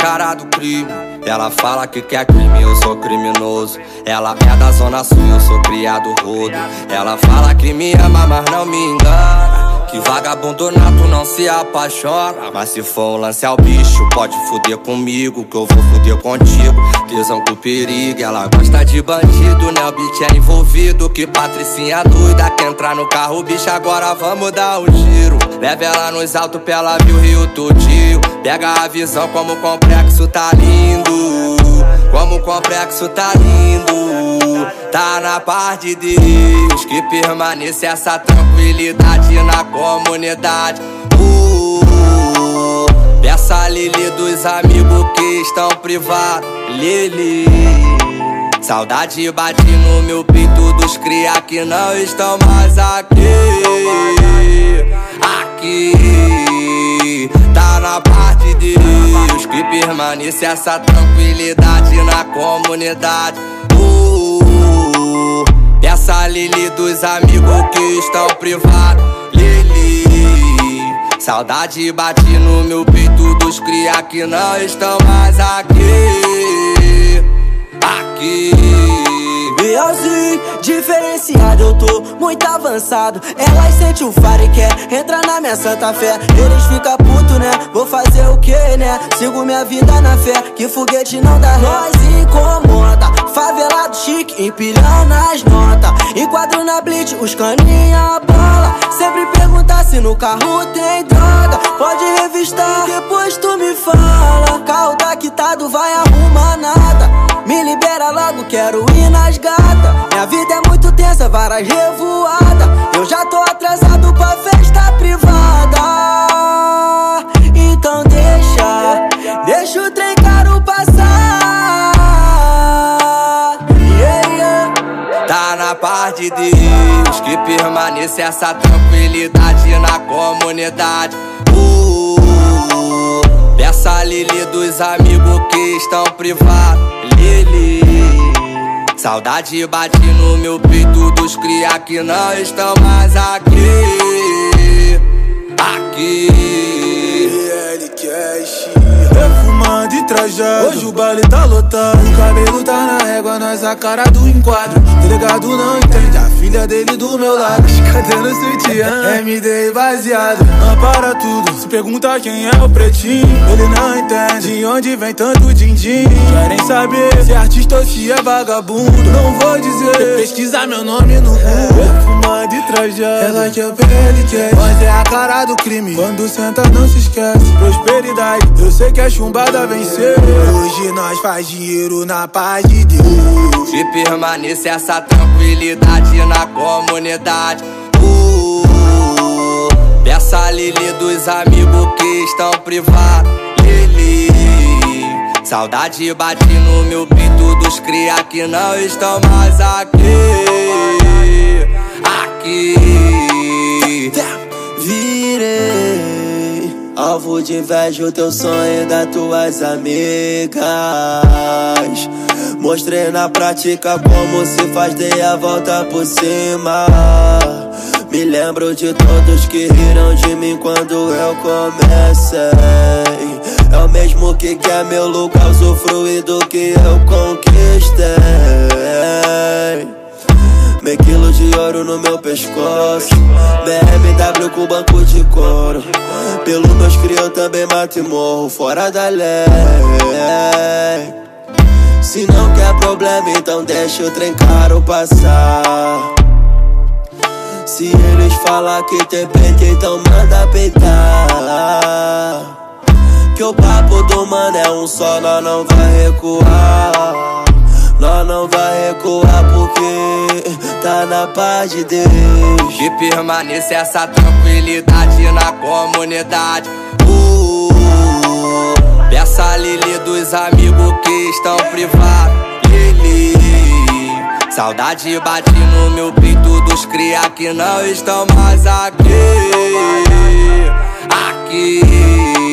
cara do crime. Ela fala que quer crime, eu sou criminoso. Ela é da zona sul, eu sou criado rodo. Ela fala que me ama, mas não me engana. Vagabundo nato não se apaixona. Mas se for um lance ao bicho, pode fuder comigo, que eu vou fuder contigo. Tesão com perigo, ela gosta de bandido, né? O beat é envolvido. Que patricinha doida que entrar no carro, bicho, agora vamos dar um giro. Leva ela nos altos pra ela ver o rio tudinho. Pega a visão como o complexo tá lindo. Como o complexo tá lindo. Tá na paz de Deus que permanece essa tranquilidade na comunidade. Uh, peça Lili dos amigos que estão privados. Lili. Saudade bate no meu peito dos cria que não estão mais aqui. Aqui que permanece essa tranquilidade na comunidade. Uh, essa Lili dos amigos que estão privados. Lili, saudade bate no meu peito dos cria que não estão mais aqui. Eu tô muito avançado. Elas sentem o faro e quer entrar na minha santa fé. Eles ficam puto, né? Vou fazer o que, né? Sigo minha vida na fé, que foguete não dá ré. Nós incomoda, favelado chique, empilhando as notas. Enquadro na blitz, os caninha bola. Sempre perguntar se no carro tem droga. Pode revistar, depois tu me fala. Carro tá quitado, vai arrumar nada. Me libera logo, quero ir nas gata. Minha vida é tensa, várias revoadas. Eu já tô atrasado pra festa privada. Então deixa, deixa o trem caro passar. Yeah, yeah. Tá na paz de Deus que permanece essa tranquilidade na comunidade. Uh, peça Lili dos amigos que estão privados. Lili, saudade bate no meu peito dos cria que não estão mais aqui. Aqui. Cash Perfumando e trajado Hoje o baile tá lotado O cabelo tá na régua, nós a cara do enquadro. Delegado não entende, a filha dele do meu lado. Cadê no sutiã? MD baseado. Não para tudo, pergunta quem é o pretinho. Ele não entende de onde vem tanto din-din. Querem saber se é artista ou se é vagabundo. Não vou dizer, pesquisa meu nome no Google. Perfumando e trajado Ela que é PL Cash Mas é a cara do crime. Quando senta não se esquece. Prosperidade, eu sei que a chumbada venceu Hoje nós faz dinheiro na paz de Deus. Que permanece essa tranquilidade na comunidade. Lili dos amigos que estão privados. Lili, saudade bate no meu peito dos cria que não estão mais aqui. Aqui. Virei alvo de inveja o teu sonho das tuas amigas. Mostrei na prática como se faz, dei a volta por cima. Me lembro de todos que riram de mim quando eu comecei. É o mesmo que quer meu lugar, usufruir do que eu conquistei. Meio quilo de ouro no meu pescoço BMW com banco de couro Pelo meus cria eu também mato e morro Fora da lei Se não quer problema então deixa o trem caro passar falar que tem peito então manda peitar Que o papo do mano é um só, nós não vai recuar nós não vai recuar porque tá na paz de Deus. Que permanece essa tranquilidade na comunidade. Uh, peça Lili dos amigos que estão privados. Lili, saudade bate no meu peito dos cria que não estão mais aqui. Aqui.